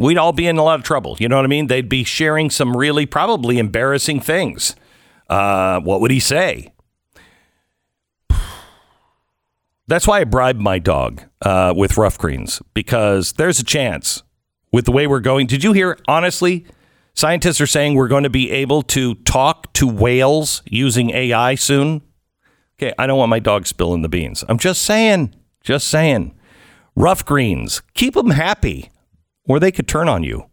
we'd all be in a lot of trouble. You know what I mean? They'd be sharing some really probably embarrassing things. Uh, what would he say? That's why I bribed my dog uh, with rough greens because there's a chance with the way we're going. Did you hear? Honestly, scientists are saying we're going to be able to talk to whales using AI soon. Okay, I don't want my dog spilling the beans. I'm just saying, just saying. Rough greens, keep them happy or they could turn on you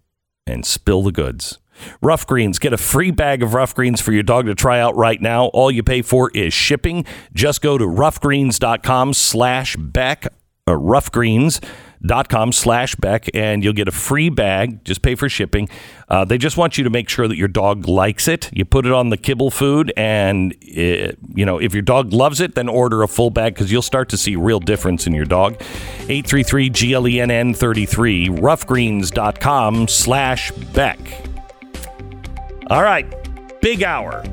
and spill the goods. Rough Greens, get a free bag of Rough Greens for your dog to try out right now. All you pay for is shipping. Just go to roughgreens.com slash Beck, or uh, Rough Greens dot com slash Beck, and you'll get a free bag. Just pay for shipping. Uh, they just want you to make sure that your dog likes it. You put it on the kibble food, and it, you know if your dog loves it, then order a full bag because you'll start to see real difference in your dog. 833 GLENN 33 roughgreens.com slash Beck. All right, big hour.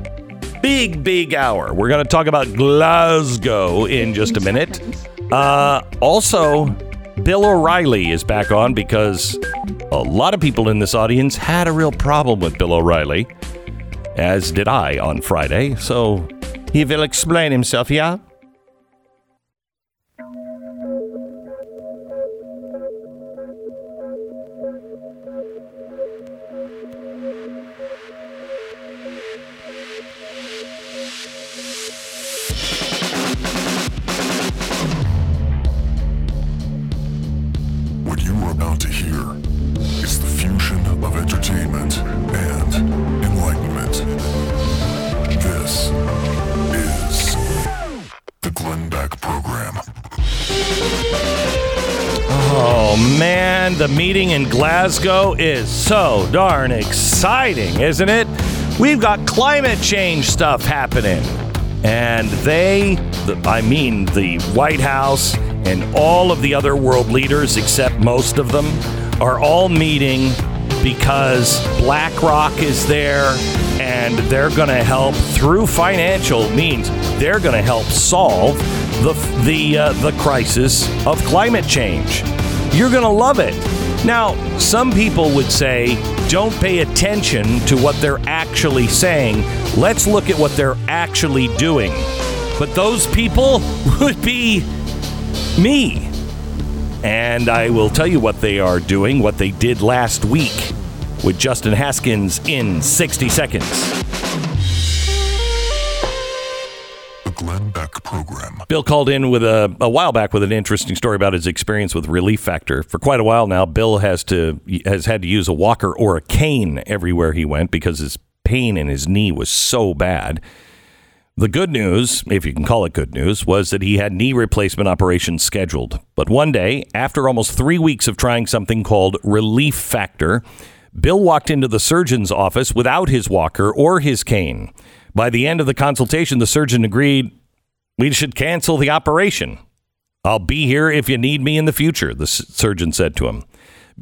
Big, big hour. We're going to talk about Glasgow in just a minute. Uh, also, Bill O'Reilly is back on because a lot of people in this audience had a real problem with Bill O'Reilly, as did I on Friday. So he will explain himself, yeah? Glasgow is so darn exciting, isn't it? We've got climate change stuff happening. And they, I mean, the White House and all of the other world leaders, except most of them, are all meeting because BlackRock is there and they're going to help through financial means. They're going to help solve the the uh, the crisis of climate change. You're going to love it. Now, some people would say, don't pay attention to what they're actually saying. Let's look at what they're actually doing. But those people would be me. And I will tell you what they are doing, what they did last week with Justin Haskins in 60 seconds. Bill called in with a, a while back with an interesting story about his experience with Relief Factor. For quite a while now, Bill has to has had to use a walker or a cane everywhere he went because his pain in his knee was so bad. The good news, if you can call it good news, was that he had knee replacement operations scheduled. But one day, after almost three weeks of trying something called Relief Factor, Bill walked into the surgeon's office without his walker or his cane. By the end of the consultation, the surgeon agreed we should cancel the operation. I'll be here if you need me in the future, the surgeon said to him.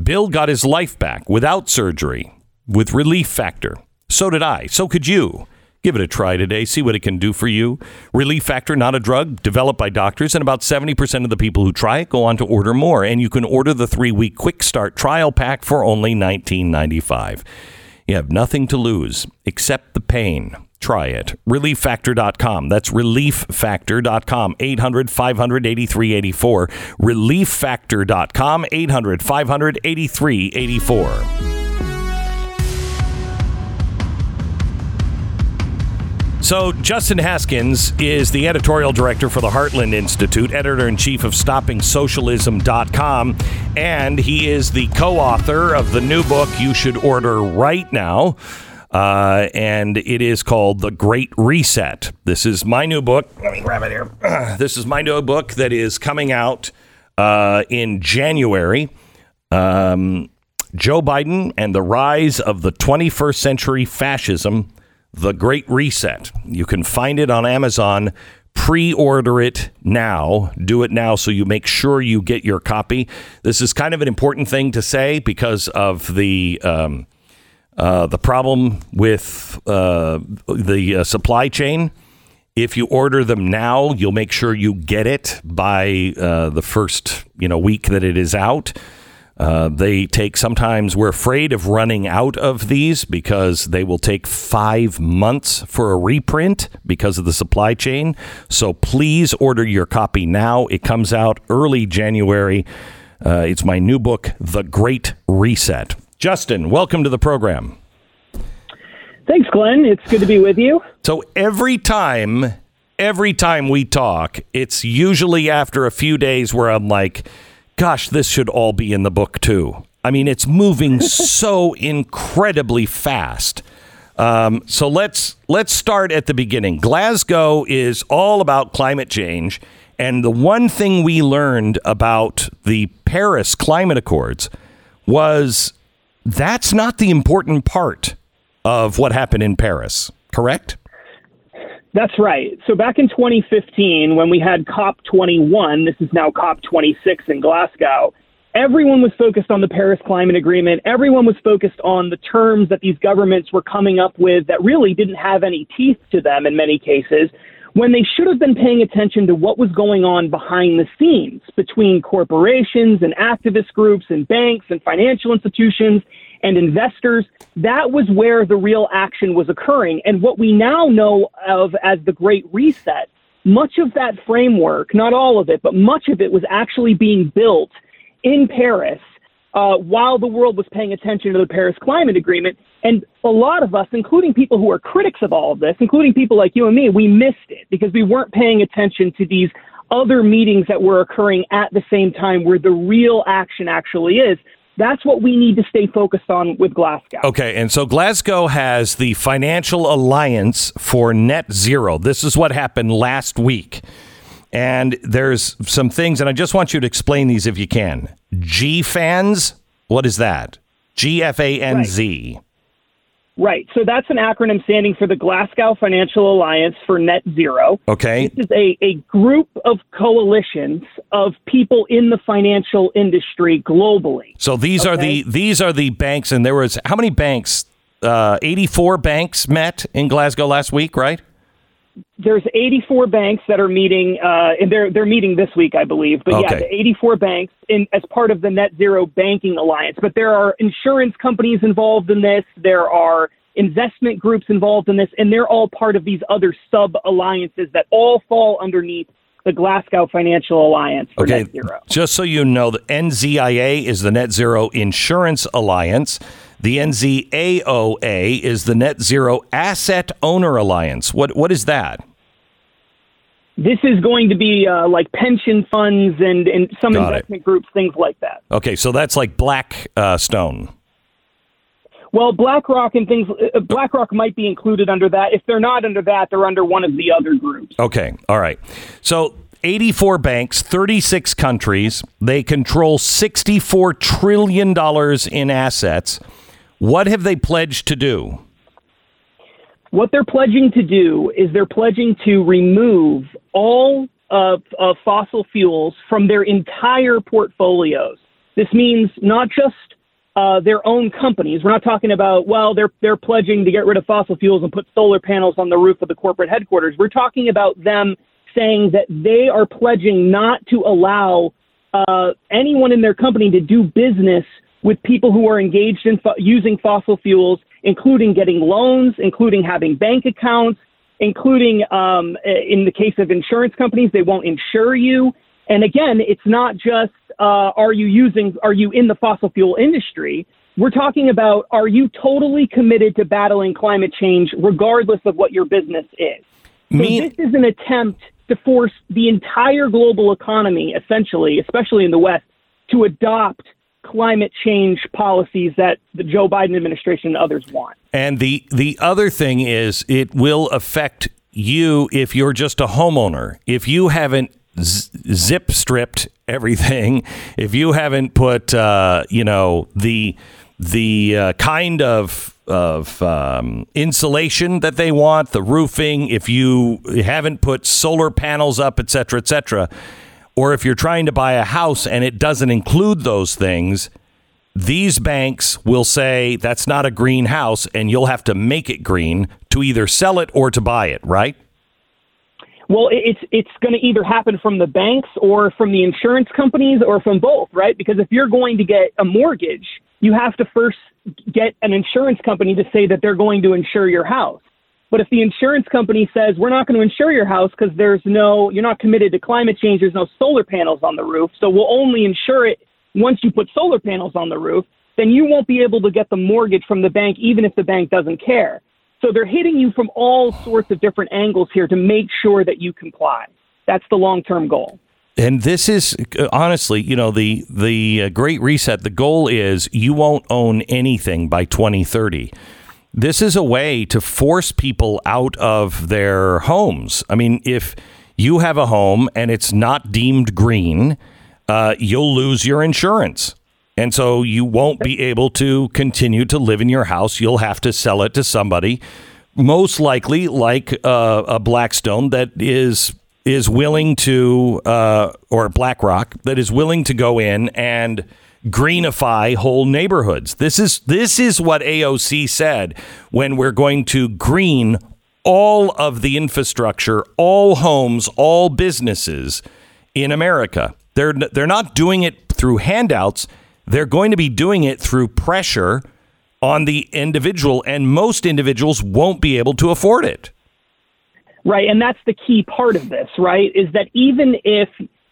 Bill got his life back without surgery with Relief Factor. So did I. So could you. Give it a try today. See what it can do for you. Relief Factor, not a drug, developed by doctors, and about 70% of the people who try it go on to order more. And you can order the three week quick start trial pack for only $19.95. You have nothing to lose except the pain. Try it. ReliefFactor.com. That's ReliefFactor.com. 800 500 8384. ReliefFactor.com. 800 500 8384. So, Justin Haskins is the editorial director for the Heartland Institute, editor in chief of StoppingSocialism.com, and he is the co author of the new book you should order right now. Uh, and it is called The Great Reset. This is my new book. Let me grab it here. this is my new book that is coming out uh, in January. Um, Joe Biden and the Rise of the 21st Century Fascism The Great Reset. You can find it on Amazon. Pre order it now. Do it now so you make sure you get your copy. This is kind of an important thing to say because of the. Um, uh, the problem with uh, the uh, supply chain if you order them now, you'll make sure you get it by uh, the first you know week that it is out. Uh, they take sometimes we're afraid of running out of these because they will take five months for a reprint because of the supply chain. So please order your copy now. It comes out early January. It's my new book, The Great Reset. Justin, welcome to the program. Thanks, Glenn. It's good to be with you. So every time, every time we talk, it's usually after a few days where I'm like, gosh, this should all be in the book too. I mean, it's moving so incredibly fast. Um, so let's let's start at the beginning. Glasgow is all about climate change, and the one thing we learned about the Paris Climate Accords was that's not the important part of what happened in Paris, correct? That's right. So back in 2015, when we had COP21, this is now COP26 in Glasgow, everyone was focused on the Paris Climate Agreement. Everyone was focused on the terms that these governments were coming up with that really didn't have any teeth to them in many cases, when they should have been paying attention to what was going on behind the scenes between corporations and activist groups and banks and financial institutions and investors, that was where the real action was occurring. And what we now know of as the Great Reset, much of that framework, not all of it, but much of it was actually being built in Paris uh, while the world was paying attention to the Paris Climate Agreement. And a lot of us, including people who are critics of all of this, including people like you and me, we missed it because we weren't paying attention to these other meetings that were occurring at the same time where the real action actually is. That's what we need to stay focused on with Glasgow. Okay, and so Glasgow has the Financial Alliance for Net Zero. This is what happened last week. And there's some things, and I just want you to explain these if you can. GFANZ, what is that? G F A N Z. Right. So that's an acronym standing for the Glasgow Financial Alliance for Net Zero. Okay. This is a, a group of coalitions of people in the financial industry globally. So these are the these are the banks, and there was how many banks? Uh, 84 banks met in Glasgow last week, right? There's 84 banks that are meeting, uh, and they're they're meeting this week, I believe. But yeah, the 84 banks in as part of the Net Zero Banking Alliance. But there are insurance companies involved in this. There are investment groups involved in this, and they're all part of these other sub alliances that all fall underneath the Glasgow Financial Alliance for Okay, Net Zero. just so you know, the NZIA is the Net Zero Insurance Alliance. The NZAOA is the Net Zero Asset Owner Alliance. What what is that? This is going to be uh, like pension funds and, and some Got it. investment groups, things like that. Okay, so that's like Black uh, Stone. Well, BlackRock and things, uh, BlackRock might be included under that. If they're not under that, they're under one of the other groups. Okay, all right. So 84 banks, 36 countries. They control 64 trillion dollars in assets. What have they pledged to do? What they're pledging to do is they're pledging to remove all of, of fossil fuels from their entire portfolios. This means not just uh, their own companies. We're not talking about well, they're they're pledging to get rid of fossil fuels and put solar panels on the roof of the corporate headquarters. We're talking about them saying that they are pledging not to allow uh, anyone in their company to do business with people who are engaged in fo- using fossil fuels, including getting loans, including having bank accounts, including um, in the case of insurance companies, they won't insure you. And again, it's not just uh, are you using, are you in the fossil fuel industry? We're talking about are you totally committed to battling climate change, regardless of what your business is? So this is an attempt to force the entire global economy, essentially, especially in the West, to adopt climate change policies that the Joe Biden administration and others want. And the the other thing is it will affect you if you're just a homeowner. If you haven't z- zip stripped everything, if you haven't put uh, you know the the uh, kind of of um, insulation that they want, the roofing, if you haven't put solar panels up, et cetera, et cetera, or if you're trying to buy a house and it doesn't include those things, these banks will say that's not a green house and you'll have to make it green to either sell it or to buy it, right? Well, it's it's going to either happen from the banks or from the insurance companies or from both, right? Because if you're going to get a mortgage, you have to first get an insurance company to say that they're going to insure your house. But if the insurance company says we're not going to insure your house because there's no you're not committed to climate change, there's no solar panels on the roof, so we'll only insure it once you put solar panels on the roof, then you won't be able to get the mortgage from the bank even if the bank doesn't care. So they're hitting you from all sorts of different angles here to make sure that you comply. That's the long-term goal. And this is honestly, you know, the the uh, Great Reset. The goal is you won't own anything by 2030. This is a way to force people out of their homes. I mean, if you have a home and it's not deemed green, uh, you'll lose your insurance. And so you won't be able to continue to live in your house. You'll have to sell it to somebody, most likely like uh, a Blackstone that is is willing to, uh, or BlackRock that is willing to go in and greenify whole neighborhoods. This is this is what AOC said when we're going to green all of the infrastructure, all homes, all businesses in America. They're they're not doing it through handouts. They're going to be doing it through pressure on the individual, and most individuals won't be able to afford it. Right, and that's the key part of this, right? Is that even if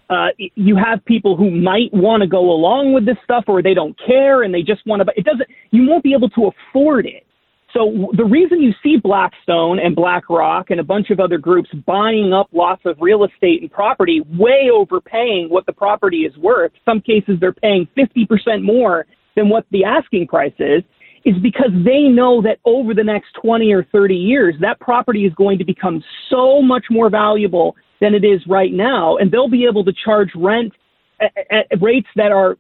uh, you have people who might want to go along with this stuff, or they don't care and they just want to, it doesn't. You won't be able to afford it. So the reason you see Blackstone and BlackRock and a bunch of other groups buying up lots of real estate and property, way overpaying what the property is worth. Some cases they're paying 50% more than what the asking price is, is because they know that over the next 20 or 30 years, that property is going to become so much more valuable than it is right now. And they'll be able to charge rent at, at rates that are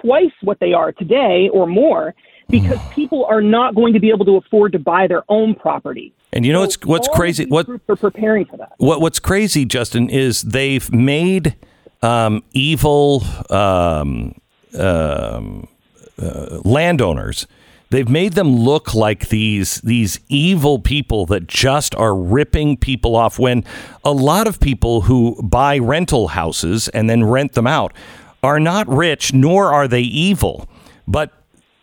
twice what they are today or more because people are not going to be able to afford to buy their own property. And you know what's what's crazy? What groups are preparing for that? What what's crazy, Justin, is they've made um, evil um, um, uh, landowners. They've made them look like these these evil people that just are ripping people off. When a lot of people who buy rental houses and then rent them out are not rich, nor are they evil, but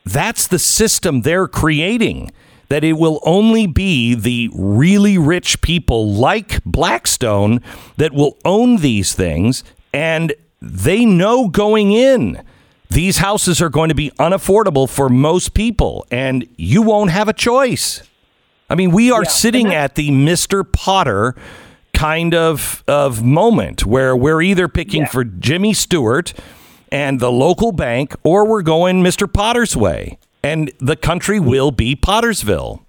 that's the system they're creating. That it will only be the really rich people like Blackstone that will own these things. And they know going in these houses are going to be unaffordable for most people, and you won't have a choice. I mean, we are yeah, sitting at the Mr. Potter kind of of moment where we're either picking yeah. for Jimmy Stewart and the local bank, or we're going Mr. Potter's way, and the country will be Pottersville.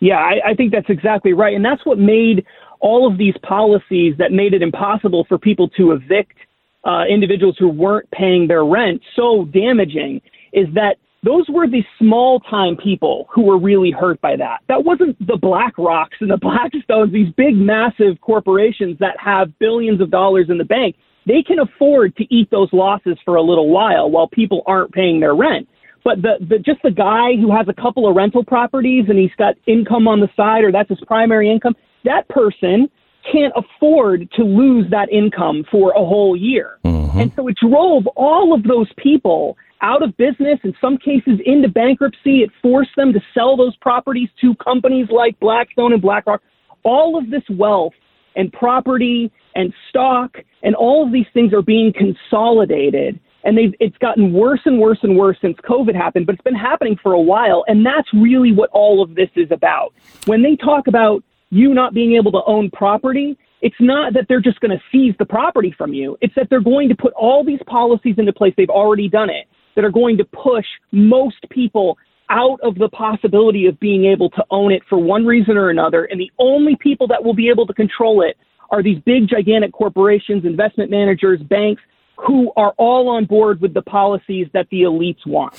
Yeah, I, I think that's exactly right. And that's what made all of these policies that made it impossible for people to evict uh, individuals who weren't paying their rent so damaging is that those were the small time people who were really hurt by that. That wasn't the Black Rocks and the Blackstones, these big, massive corporations that have billions of dollars in the bank they can afford to eat those losses for a little while while people aren't paying their rent. But the, the just the guy who has a couple of rental properties and he's got income on the side or that's his primary income, that person can't afford to lose that income for a whole year. Mm-hmm. And so it drove all of those people out of business, in some cases into bankruptcy. It forced them to sell those properties to companies like Blackstone and BlackRock. All of this wealth and property and stock and all of these things are being consolidated. And they've it's gotten worse and worse and worse since covid happened but it's been happening for a while. And that's really what all of this is about. When they talk about you not being able to own property it's not that they're just going to seize the property from you. It's that they're going to put all these policies into place. They've already done it that are going to push most people out of the possibility of being able to own it for one reason or another. And the only people that will be able to control it are these big, gigantic corporations, investment managers, banks, who are all on board with the policies that the elites want.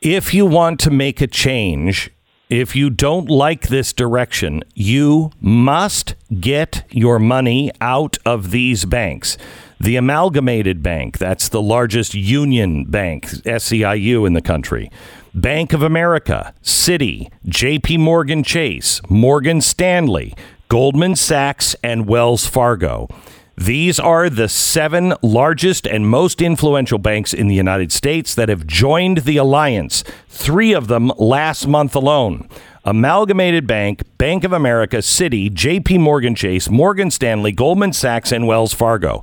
if you want to make a change, if you don't like this direction, you must get your money out of these banks. The Amalgamated Bank, that's the largest union bank, SEIU in the country. Bank of America, Citi, JP Morgan Chase, Morgan Stanley, Goldman Sachs, and Wells Fargo. These are the seven largest and most influential banks in the United States that have joined the alliance, three of them last month alone. Amalgamated Bank, Bank of America, Citi, JP Morgan Chase, Morgan Stanley, Goldman Sachs, and Wells Fargo.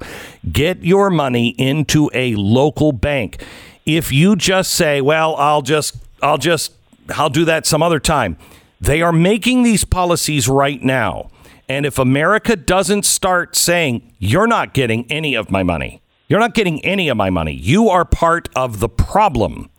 Get your money into a local bank. If you just say, well, I'll just, I'll just, I'll do that some other time. They are making these policies right now. And if America doesn't start saying, you're not getting any of my money, you're not getting any of my money, you are part of the problem,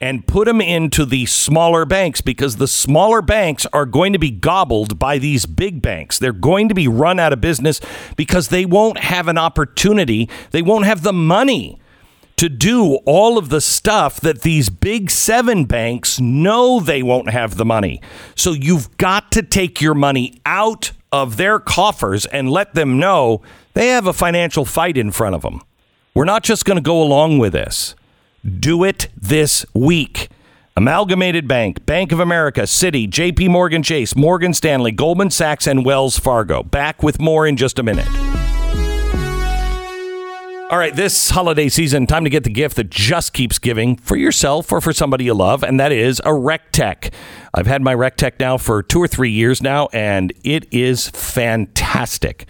and put them into the smaller banks because the smaller banks are going to be gobbled by these big banks. They're going to be run out of business because they won't have an opportunity, they won't have the money to do all of the stuff that these big seven banks know they won't have the money. So you've got to take your money out of their coffers and let them know they have a financial fight in front of them. We're not just going to go along with this. Do it this week. Amalgamated Bank, Bank of America, Citi, JP Morgan Chase, Morgan Stanley, Goldman Sachs, and Wells Fargo. Back with more in just a minute. All right, this holiday season, time to get the gift that just keeps giving for yourself or for somebody you love, and that is a recteq. I've had my recteq now for two or three years now, and it is fantastic.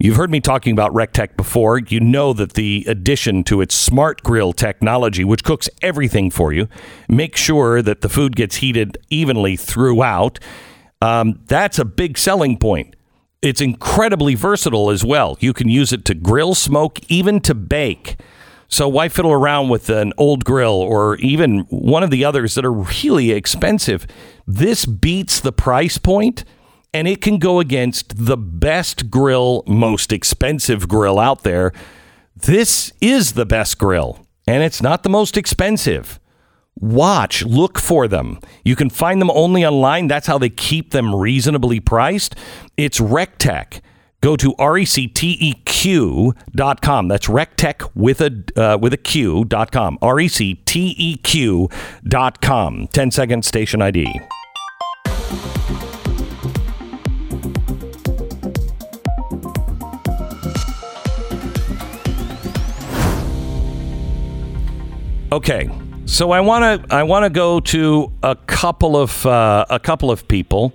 You've heard me talking about recteq before. You know that the addition to its smart grill technology, which cooks everything for you, makes sure that the food gets heated evenly throughout. Um, that's a big selling point. It's incredibly versatile as well. You can use it to grill, smoke, even to bake. So why fiddle around with an old grill or even one of the others that are really expensive? This beats the price point and it can go against the best grill, most expensive grill out there. This is the best grill and it's not the most expensive. Watch, look for them. You can find them only online. That's how they keep them reasonably priced. It's recteq. Go to recteq.com. That's recteq with a uh, with a q.com. recteq.com. 10 second station ID. Okay, so I want to I want to go to a couple of uh, a couple of people.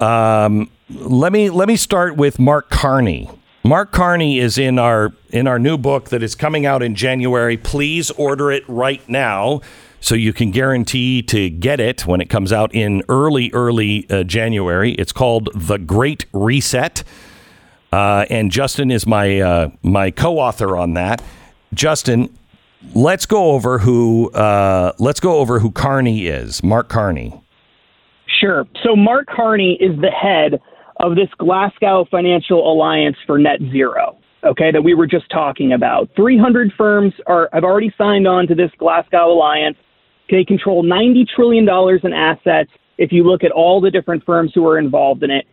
Um, let me let me start with Mark Carney. Mark Carney is in our in our new book that is coming out in January. Please order it right now so you can guarantee to get it when it comes out in early early uh, January. It's called The Great Reset. Uh, and Justin is my uh, my co-author on that. Justin, let's go over who uh, let's go over who Carney is. Mark Carney. Sure. So Mark Carney is the head of this Glasgow Financial Alliance for Net Zero. Okay, that we were just talking about. 300 firms are have already signed on to this Glasgow Alliance. They control 90 trillion dollars in assets. If you look at all the different firms who are involved in it,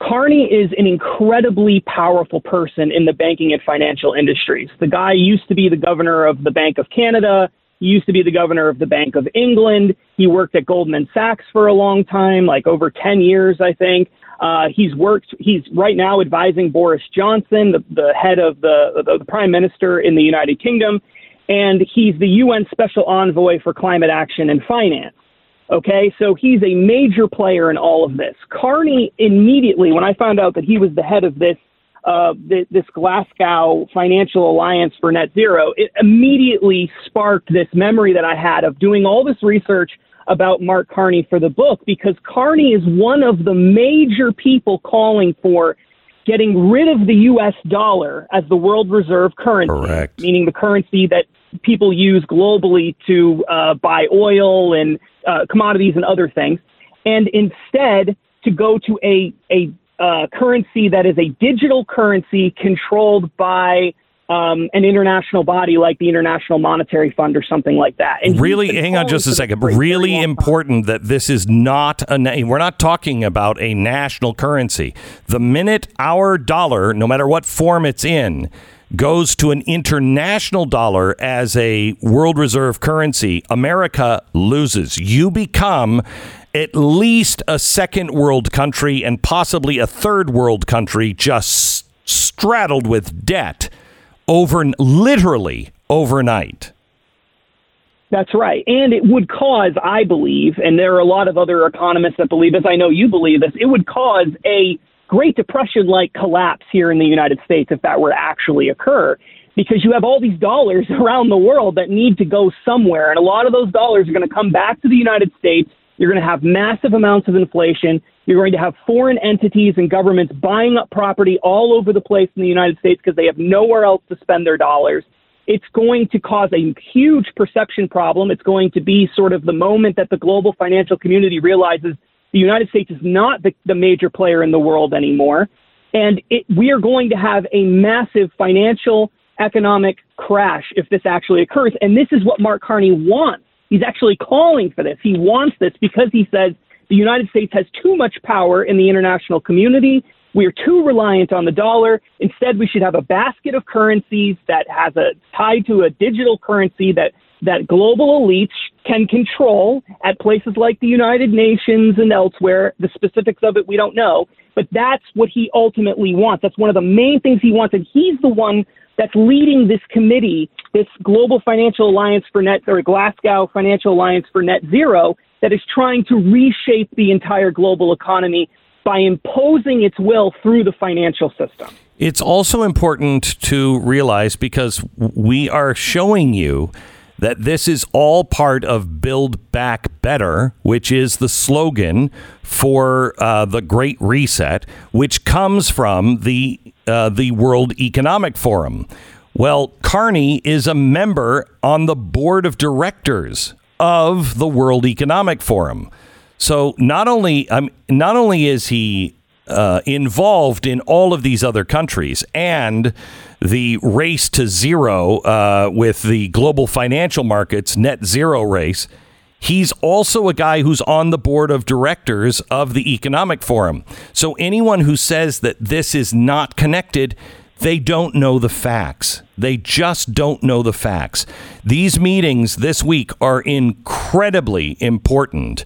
Carney is an incredibly powerful person in the banking and financial industries. The guy used to be the governor of the Bank of Canada. He used to be the governor of the Bank of England. He worked at Goldman Sachs for a long time, like over 10 years, I think. Uh, he's worked, he's right now advising Boris Johnson, the, the head of the, the, the prime minister in the United Kingdom. And he's the UN special envoy for climate action and finance. Okay, so he's a major player in all of this. Carney immediately, when I found out that he was the head of this uh, th- this Glasgow Financial Alliance for Net Zero, it immediately sparked this memory that I had of doing all this research about Mark Carney for the book because Carney is one of the major people calling for getting rid of the U.S. dollar as the world reserve currency, Correct. meaning the currency that people use globally to uh, buy oil and uh, commodities and other things, and instead to go to a a uh, currency that is a digital currency controlled by um, an international body like the International Monetary Fund or something like that. And really, hang on just a second. Really important that this is not a. Na- we're not talking about a national currency. The minute our dollar, no matter what form it's in, goes to an international dollar as a world reserve currency, America loses. You become at least a second world country and possibly a third world country just straddled with debt over literally overnight. That's right. And it would cause, I believe, and there are a lot of other economists that believe this, I know you believe this, it would cause a Great Depression like collapse here in the United States if that were to actually occur. Because you have all these dollars around the world that need to go somewhere. And a lot of those dollars are going to come back to the United States. You're going to have massive amounts of inflation. You're going to have foreign entities and governments buying up property all over the place in the United States because they have nowhere else to spend their dollars. It's going to cause a huge perception problem. It's going to be sort of the moment that the global financial community realizes the United States is not the, the major player in the world anymore. And it, we are going to have a massive financial economic crash if this actually occurs. And this is what Mark Carney wants. He's actually calling for this. He wants this because he says the United States has too much power in the international community. We are too reliant on the dollar. Instead, we should have a basket of currencies that has a tied to a digital currency that that global elites can control at places like the United Nations and elsewhere. The specifics of it we don't know, but that's what he ultimately wants. That's one of the main things he wants, and he's the one that's leading this committee, this Global Financial Alliance for Net or Glasgow Financial Alliance for Net Zero, that is trying to reshape the entire global economy by imposing its will through the financial system. It's also important to realize because we are showing you that this is all part of Build Back Better, which is the slogan for uh, the Great Reset, which comes from the uh, the World Economic Forum. Well, Carney is a member on the board of directors of the World Economic Forum. So not only um, not only is he uh, involved in all of these other countries and the race to zero uh, with the global financial markets net zero race. He's also a guy who's on the board of directors of the Economic Forum. So anyone who says that this is not connected, they don't know the facts. They just don't know the facts. These meetings this week are incredibly important.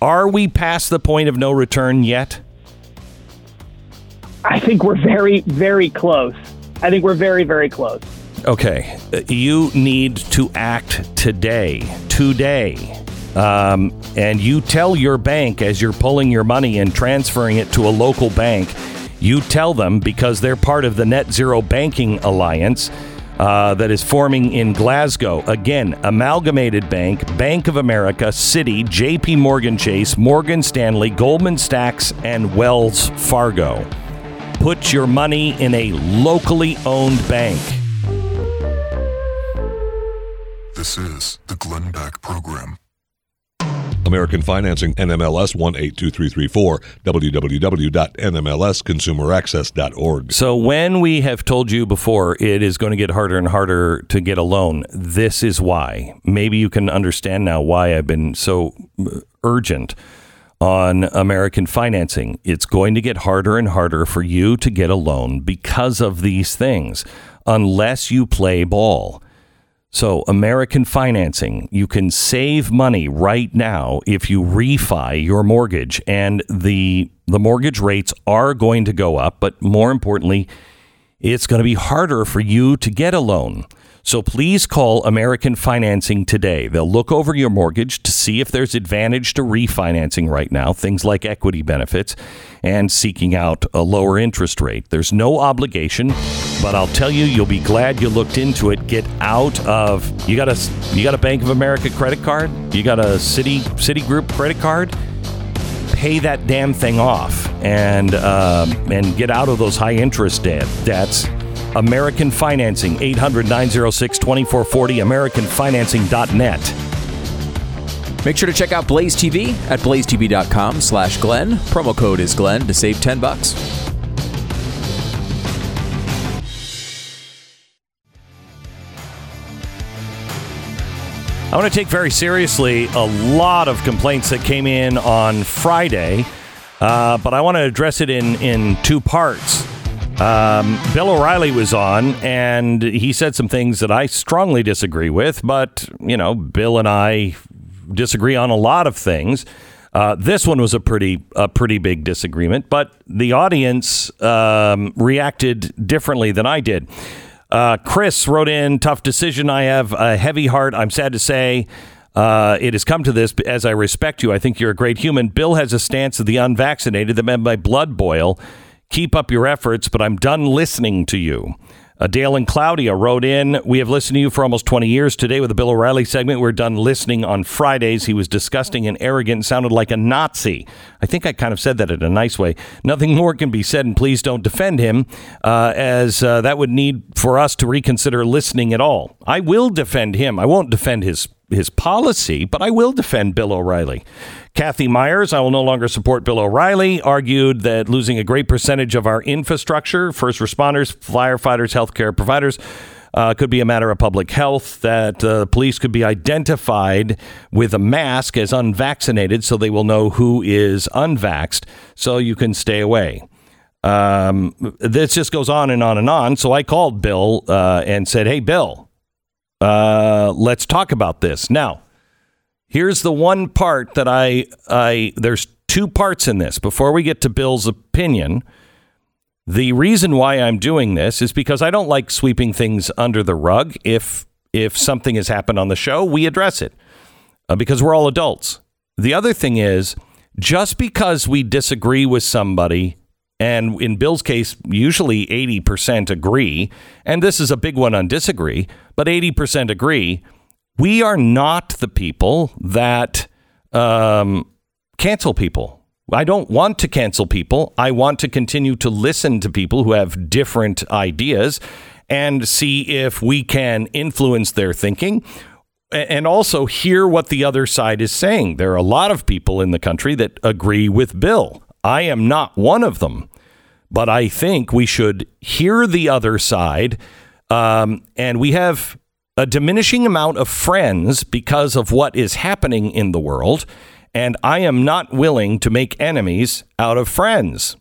Are we past the point of no return yet? I think we're very, very close. I think we're very, very close. Okay. You need to act today. Today. Um, and you tell your bank as you're pulling your money and transferring it to a local bank, you tell them because they're part of the Net Zero Banking Alliance. Uh, that is forming in Glasgow. Again, Amalgamated Bank, Bank of America, Citi, JP Morgan Chase, Morgan Stanley, Goldman Sachs, and Wells Fargo. Put your money in a locally owned bank. This is the Glenn Beck Program. American Financing, NMLS 182334, www.nmlsconsumeraccess.org. So, when we have told you before it is going to get harder and harder to get a loan, this is why. Maybe you can understand now why I've been so uh, urgent on American financing. It's going to get harder and harder for you to get a loan because of these things, unless you play ball. So, American financing, you can save money right now if you refi your mortgage, and the the mortgage rates are going to go up, but more importantly, it's going to be harder for you to get a loan. So please call American Financing today. They'll look over your mortgage to see if there's advantage to refinancing right now, things like equity benefits and seeking out a lower interest rate. There's no obligation, but I'll tell you you'll be glad you looked into it. Get out of you got a you got a Bank of America credit card? You got a Citi Citigroup credit card? Pay that damn thing off and uh, and get out of those high interest debt, debts American Financing, 800 906 2440, AmericanFinancing.net. Make sure to check out Blaze TV at blazetv.com slash Glenn. Promo code is Glenn to save 10 bucks. I want to take very seriously a lot of complaints that came in on Friday, uh, but I want to address it in, in two parts. Um, Bill O'Reilly was on, and he said some things that I strongly disagree with, but, you know, Bill and I disagree on a lot of things. Uh, this one was a pretty a pretty big disagreement, but the audience um, reacted differently than I did. Uh, Chris wrote in, tough decision. I have a heavy heart. I'm sad to say. Uh, it has come to this, as I respect you, I think you're a great human. Bill has a stance of the unvaccinated that made my blood boil. Keep up your efforts, but I'm done listening to you. Uh, Dale and Claudia wrote in, We have listened to you for almost 20 years. Today, with the Bill O'Reilly segment, we're done listening on Fridays. He was disgusting and arrogant sounded like a Nazi. I think I kind of said that in a nice way. Nothing more can be said, and please don't defend him, uh, as uh, that would need for us to reconsider listening at all. I will defend him. I won't defend his his policy, but I will defend Bill O'Reilly. Kathy Myers, I will no longer support Bill O'Reilly, argued that losing a great percentage of our infrastructure, first responders, firefighters, healthcare providers, uh, could be a matter of public health, that uh, police could be identified with a mask as unvaccinated so they will know who is unvaxxed so you can stay away. Um, this just goes on and on and on. So I called Bill uh, and said, Hey, Bill, uh, let's talk about this. Now, here's the one part that I, I, there's two parts in this. Before we get to Bill's opinion, the reason why I'm doing this is because I don't like sweeping things under the rug. If, if something has happened on the show, we address it uh, because we're all adults. The other thing is, just because we disagree with somebody and in Bill's case, usually 80% agree. And this is a big one on disagree, but 80% agree. We are not the people that um, cancel people. I don't want to cancel people. I want to continue to listen to people who have different ideas and see if we can influence their thinking and also hear what the other side is saying. There are a lot of people in the country that agree with Bill. I am not one of them, but I think we should hear the other side. Um, and we have a diminishing amount of friends because of what is happening in the world. And I am not willing to make enemies out of friends.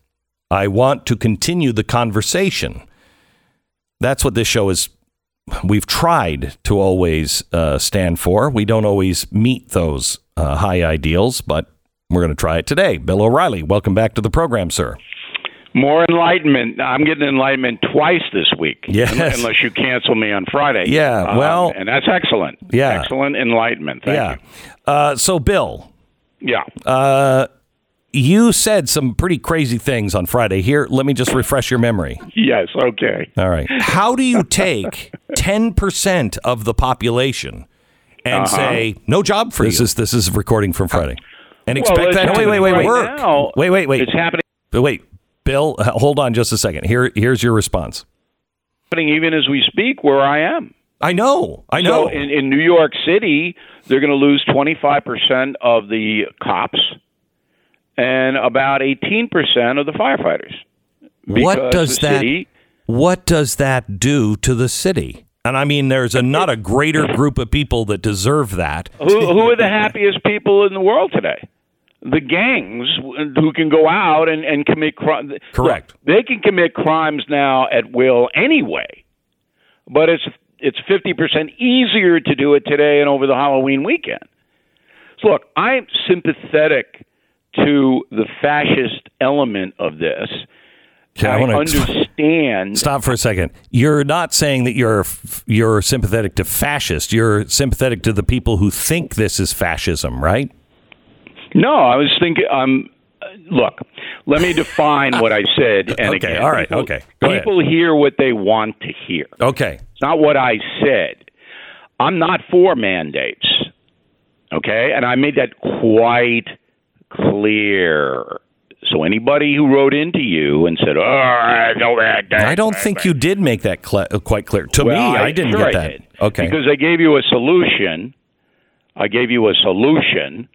I want to continue the conversation. That's what this show is. We've tried to always uh, stand for. We don't always meet those uh, high ideals, but we're going to try it today. Bill O'Reilly, welcome back to the program, sir. More enlightenment. I'm getting enlightenment twice this week. Yes. Unless you cancel me on Friday. Yeah, Um, well- and that's excellent. Yeah. Excellent enlightenment. Thank yeah. Uh, so, Bill. Yeah. uh, you said some pretty crazy things on Friday. Here, let me just refresh your memory. yes. Okay. All right. How do you take 10% of the population and say, no job for this you? Is, this is recording from Friday. And expect well, that to happening wait, wait, wait, right work. now. Wait, wait, wait. It's happening. But wait, Bill, hold on just a second. Here, here's your response. happening even as we speak where I am. I know. I know. So in, in New York City, they're going to lose 25% of the cops and about 18% of the firefighters. what does that city- what does that do to the city? And I mean, there's a, not a greater group of people that deserve that. who, who are the happiest people in the world today? The gangs who can go out and, and commit crime. Correct. They can commit crimes now at will anyway, but it's it's fifty percent easier to do it today and over the Halloween weekend. So look, I'm sympathetic to the fascist element of this. Okay, I I, understand. Stop for a second. You're not saying that you're you're sympathetic to fascist. You're sympathetic to the people who think this is fascism, right? No, I was thinking. Um, look, let me define what I said. And Okay, again, all right, people- okay, go ahead. people hear what they want to hear. Okay. It's not what I said. I'm not for mandates. Okay, and I made that quite clear. So anybody who wrote into you and said, "Oh, I know that," I don't think you did make that cl- quite clear. To Well, me, I, didn't sure get I that. did. Okay. Because I gave you a solution. I gave you a solution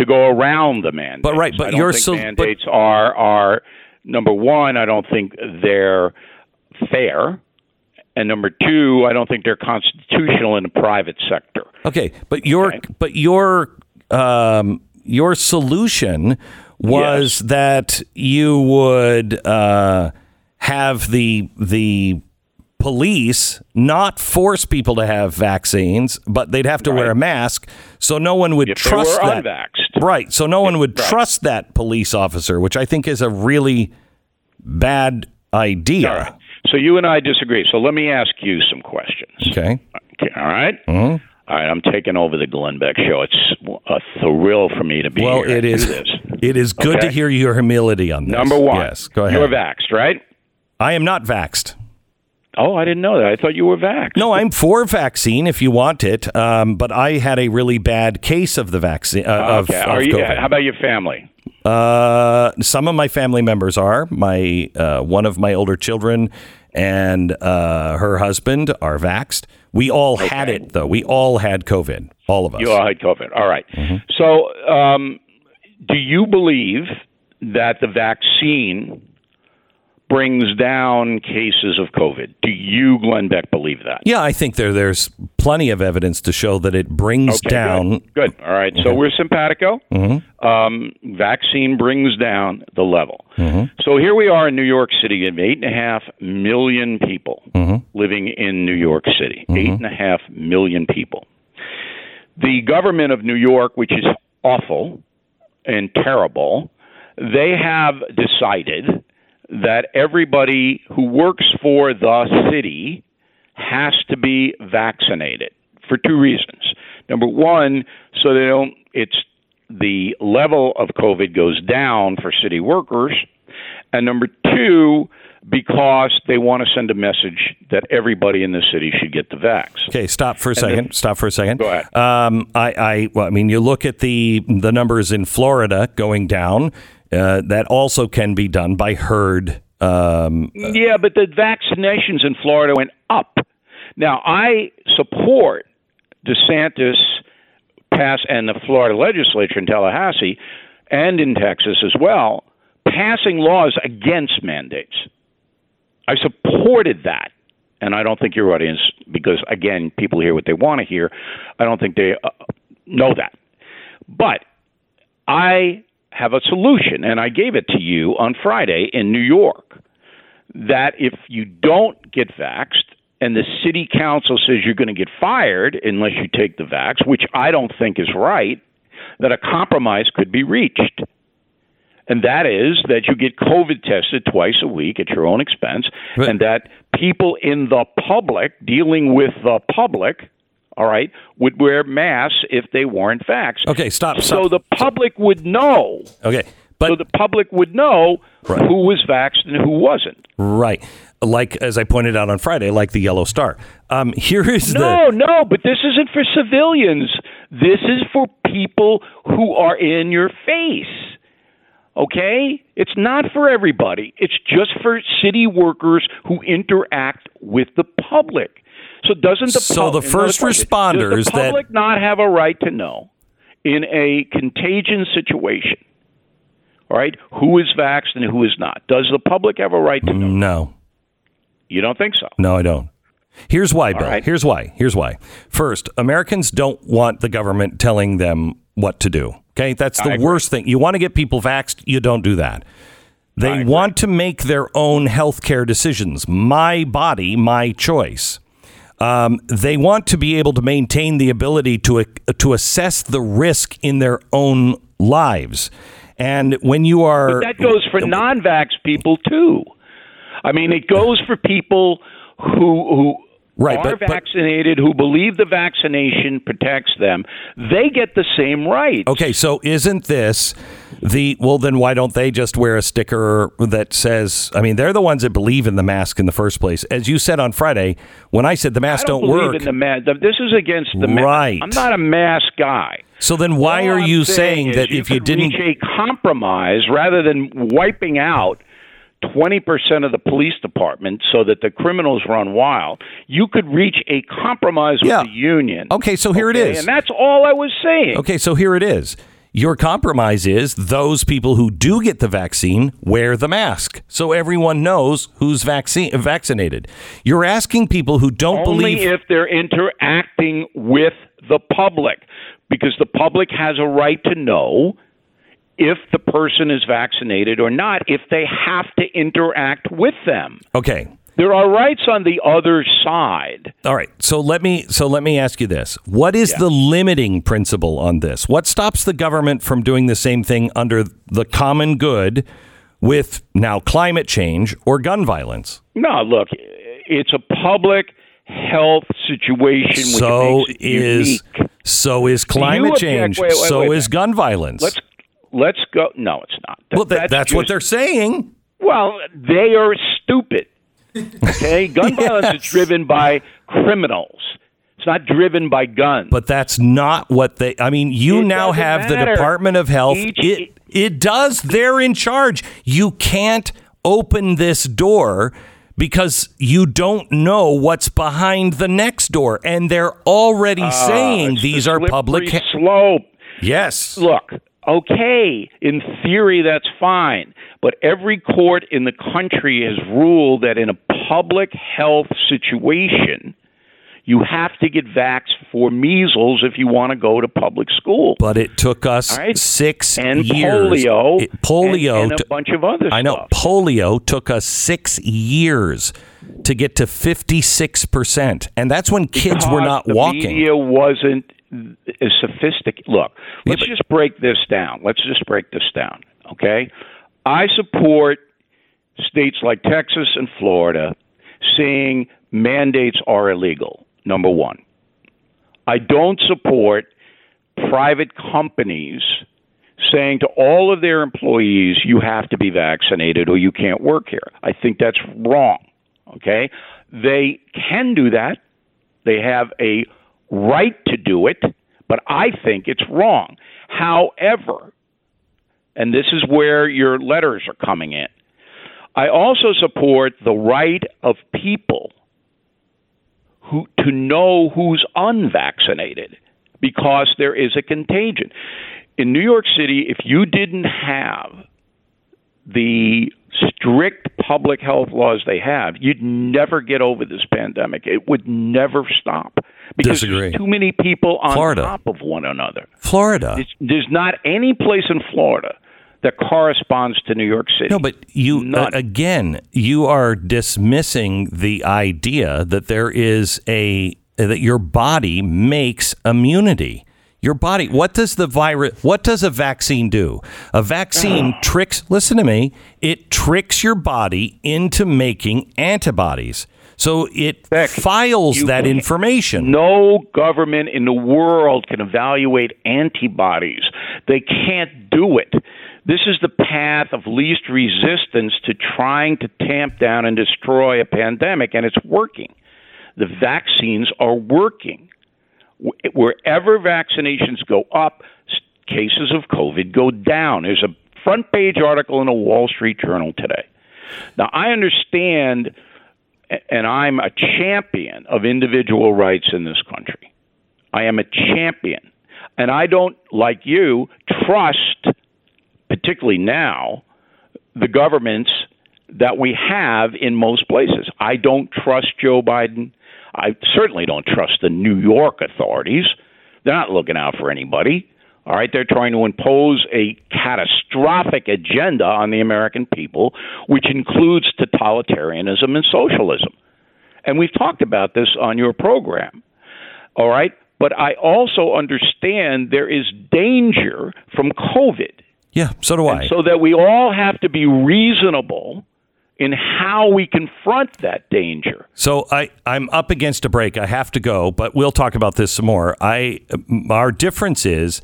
to go around the mandate. But right, but your think sol- but- mandates are are number one. I don't think they're fair, And number two, I don't think they're constitutional in the private sector. Okay, but your Okay. but your um, your solution was that you would uh, have the the police not force people to have vaccines, but they'd have to wear a mask, so no one would If they trust were that. unvaxxed. Right, so no one would Right. trust that police officer, which I think is a really bad idea. Right. So you and I disagree. So let me ask you some questions. Okay. Okay, all right? Mm-hmm. All right, I'm taking over the Glenn Beck show. It's a thrill for me to be Well, here. it and is. It is good to hear your humility on this. Number one. Yes, go ahead. You're vaxxed, right? I am not vaxxed. Oh, I didn't know that. I thought you were vaxxed. No, I'm for vaccine if you want it, um, but I had a really bad case of the vaccine uh, of, okay. of Are you, COVID. how about your family? Uh, some of my family members are. My uh, one of my older children and uh, her husband are vaxxed. We all had it though. We all had COVID. All of us. You all had COVID. All right. Mm-hmm. So, um, do you believe that the vaccine brings down cases of COVID? Do you, Glenn Beck, believe that? yeah, I think there there's plenty of evidence to show that it brings Okay, down. Good. Good. All right. So mm-hmm. we're simpatico. Mm-hmm. Um, vaccine brings down the level. Mm-hmm. So here we are in New York City. You have eight and a half million people living in New York City. Eight and a half million people. The government of New York, which is awful and terrible, they have decided that everybody who works for the city has to be vaccinated for two reasons. Number one, so they don't it's the level of COVID goes down for city workers, and number two, because they want to send a message that everybody in the city should get the vax. Okay, stop for a second. stop for a second. Go ahead. Um, I, I, well, I mean, you look at the the numbers in Florida going down. Uh, that also can be done by herd. Um, Yeah, but the vaccinations in Florida went up. Now, I support DeSantis pass and the Florida legislature in Tallahassee and in Texas as well passing laws against mandates. I supported that. And I don't think your audience, because again, people hear what they want to hear, I don't think they uh, know that. But I have a solution, and I gave it to you on Friday in New York that if you don't get vaxxed and the city council says you're going to get fired unless you take the vax, which I don't think is right, that a compromise could be reached. And that is that you get COVID tested twice a week at your own expense, But- and that people in the public, dealing with the public, all right, would wear masks if they weren't vaxxed. okay, stop. So stop. the public would know. okay, but so the public would know Right. who was vaxxed and who wasn't. right, like as I pointed out on Friday, like the yellow star. Um, here is No, no, but this isn't for civilians. This is for people who are in your face. Okay? It's not for everybody. It's just for city workers who interact with the public. So doesn't the So the first question. responders the that- public not have a right to know in a contagion situation? All right, who is vaxxed and who is not? Does the public have a right to know? no, You don't think so? no, I don't. Here's why, Bill. right. Here's why. Here's why. First, Americans don't want the government telling them what to do. Okay, that's the worst thing. You want to get people vaxxed, you don't do that. They want to make their own health care decisions. My body, my choice. Um, they want to be able to maintain the ability to to assess the risk in their own lives. And when you are But that goes for non-vax people too. I mean, it goes for people who who Right, are but- but- vaccinated, who believe the vaccination protects them. They get the same rights. Okay, so isn't this the well? Then why don't they just wear a sticker that says? I mean, they're the ones that believe in the mask in the first place. As you said on Friday, when I said the I masks don't, don't, believe work, in the mask. This is against the mask. Right. I'm not a mask guy. so then why All are I'm you saying saying that if you didn't? reach a compromise rather than wiping out 20% of the police department so that the criminals run wild, you could reach a compromise with Yeah. the union. Okay, so here it Okay, is. And that's all I was saying. Okay, so here it is. Your compromise is those people who do get the vaccine wear the mask so everyone knows who's vaccine vaccinated. You're asking people who don't Only believe if they're interacting with the public, because the public has a right to know if the person is vaccinated or not, if they have to interact with them. Okay. There are rights on the other side. All right. So let me so let me ask you this. What is the limiting principle on this? What stops the government from doing the same thing under the common good with now climate change or gun violence? No, look, it's a public health situation So is unique. so is climate object- change. wait, wait, so wait is gun violence. Let's let's go. No, it's not. well, that, that's, what just- they're saying. Well, they are stupid. Okay, gun violence is driven by criminals. It's not driven by guns. But that's not what they. I mean, you It now have the. Department of Health. Each- it it does. They're in charge. You can't open this door because you don't know what's behind the next door, and they're already saying Uh, It's these the are public. slippery slope. yes. Look, okay, in theory that's fine, but every court in the country has ruled that in a public health situation, you have to get vaxxed for measles if you want to go to public school. But it took us right. six and years. polio, It- polio. and, and t- a bunch of other I know stuff. polio took us six years to get to fifty six percent, and that's when kids were Because not the walking. media wasn't as sophisticated. Look, let's but- just break this down. Let's just break this down, okay? I support states like Texas and Florida saying mandates are illegal. Number one, I don't support private companies saying to all of their employees, you have to be vaccinated or you can't work here. I think that's wrong. Okay? They can do that. They have a right to do it, but I think it's wrong. However, and this is where your letters are coming in, I also support the right of people who to know who's unvaccinated because there is a contagion. In New York City, if you didn't have the strict public health laws they have, you'd never get over this pandemic. It would never stop because Disagree. there's too many people on Florida. top of one another. Florida. It's, there's not any place in Florida that corresponds to New York City. No, but you uh, again, you are dismissing the idea that there is a that your body makes immunity. Your body. What does the virus? What does a vaccine do? A vaccine tricks. Listen to me. It tricks your body into making antibodies. So it files that information. No government in the world can evaluate antibodies. They can't do it. This is the path of least resistance to trying to tamp down and destroy a pandemic, and it's working. The vaccines are working. Wherever vaccinations go up, cases of COVID go down. There's a front page article in the Wall Street Journal today. Now, I understand, and I'm a champion of individual rights in this country. I am a champion. And I don't, like you, trust, particularly now, the governments that we have in most places. I don't trust Joe Biden. I certainly don't trust the New York authorities. They're not looking out for anybody. All right, they're trying to impose a catastrophic agenda on the American people, which includes totalitarianism and socialism. And we've talked about this on your program. All right, but I also understand there is danger from COVID. Yeah. So do I. And so that we all have to be reasonable in how we confront that danger. So I, I'm up against a break. I have to go, but we'll talk about this some more. I our difference is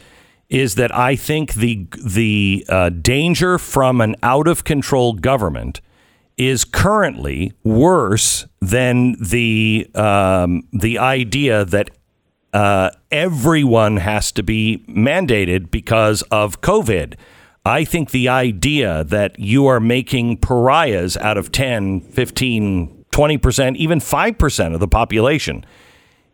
is that I think the the uh, danger from an out of control government is currently worse than the um, the idea that uh, everyone has to be mandated because of COVID. I think the idea that you are making pariahs out of 10, 15, 20%, even 5% of the population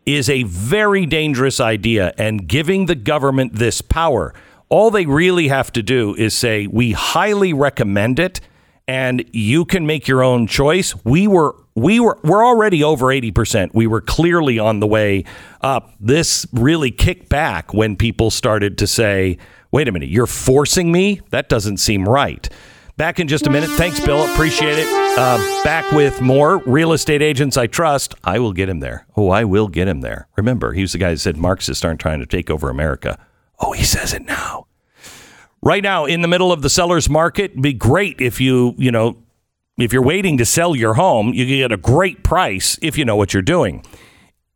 is a very dangerous idea. And giving the government this power, All they really have to do is say, we highly recommend it and you can make your own choice. We were we were we're already over 80%. We were clearly on the way up. This really kicked back when people started to say, "Wait a minute, you're forcing me? That doesn't seem right." Back in just a minute. Thanks, Bill. Appreciate it. Uh, back with more real estate agents I trust. I will get him there. Oh, I will get him there. Remember, he was the guy that said Marxists aren't trying to take over America. Oh, he says it now. Right now, in the middle of the seller's market, be great if you, you know, if you're waiting to sell your home, you get a great price if you know what you're doing.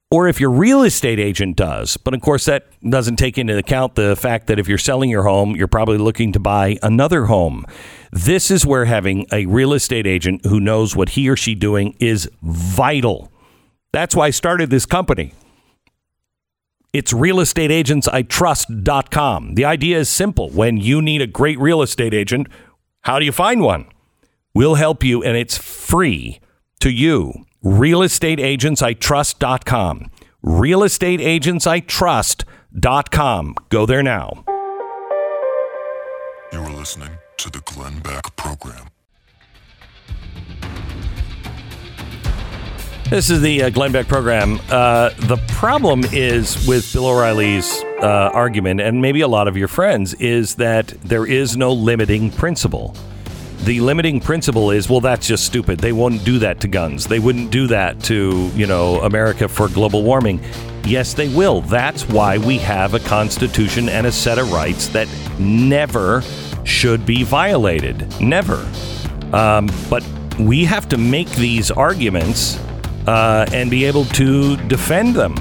Or if your real estate agent does. But of course, that doesn't take into account the fact that if you're selling your home, you're probably looking to buy another home. This is where having a real estate agent who knows what he or she doing is vital. That's why I started this company. It's realestateagentsitrust.com. The idea is simple. When you need a great real estate agent, how do you find one? We'll help you, and it's free to you. Realestateagentsitrust.com. Realestateagentsitrust.com. Go there now. You are listening to the Glenn Beck Program. This is the uh, Glenn Beck program. Uh, the problem is with Bill O'Reilly's uh, argument, and maybe a lot of your friends, is that there is no limiting principle. The limiting principle is, well, that's just stupid. They wouldn't do that to guns. They wouldn't do that to, you know, America for global warming. Yes, they will. That's why we have a constitution and a set of rights that never should be violated. Never. Um, but we have to make these arguments uh, and be able to defend them,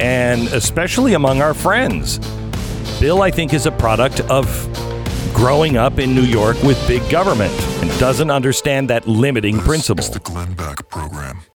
and especially among our friends. Bill, I think, is a product of growing up in New York with big government and doesn't understand that limiting principle.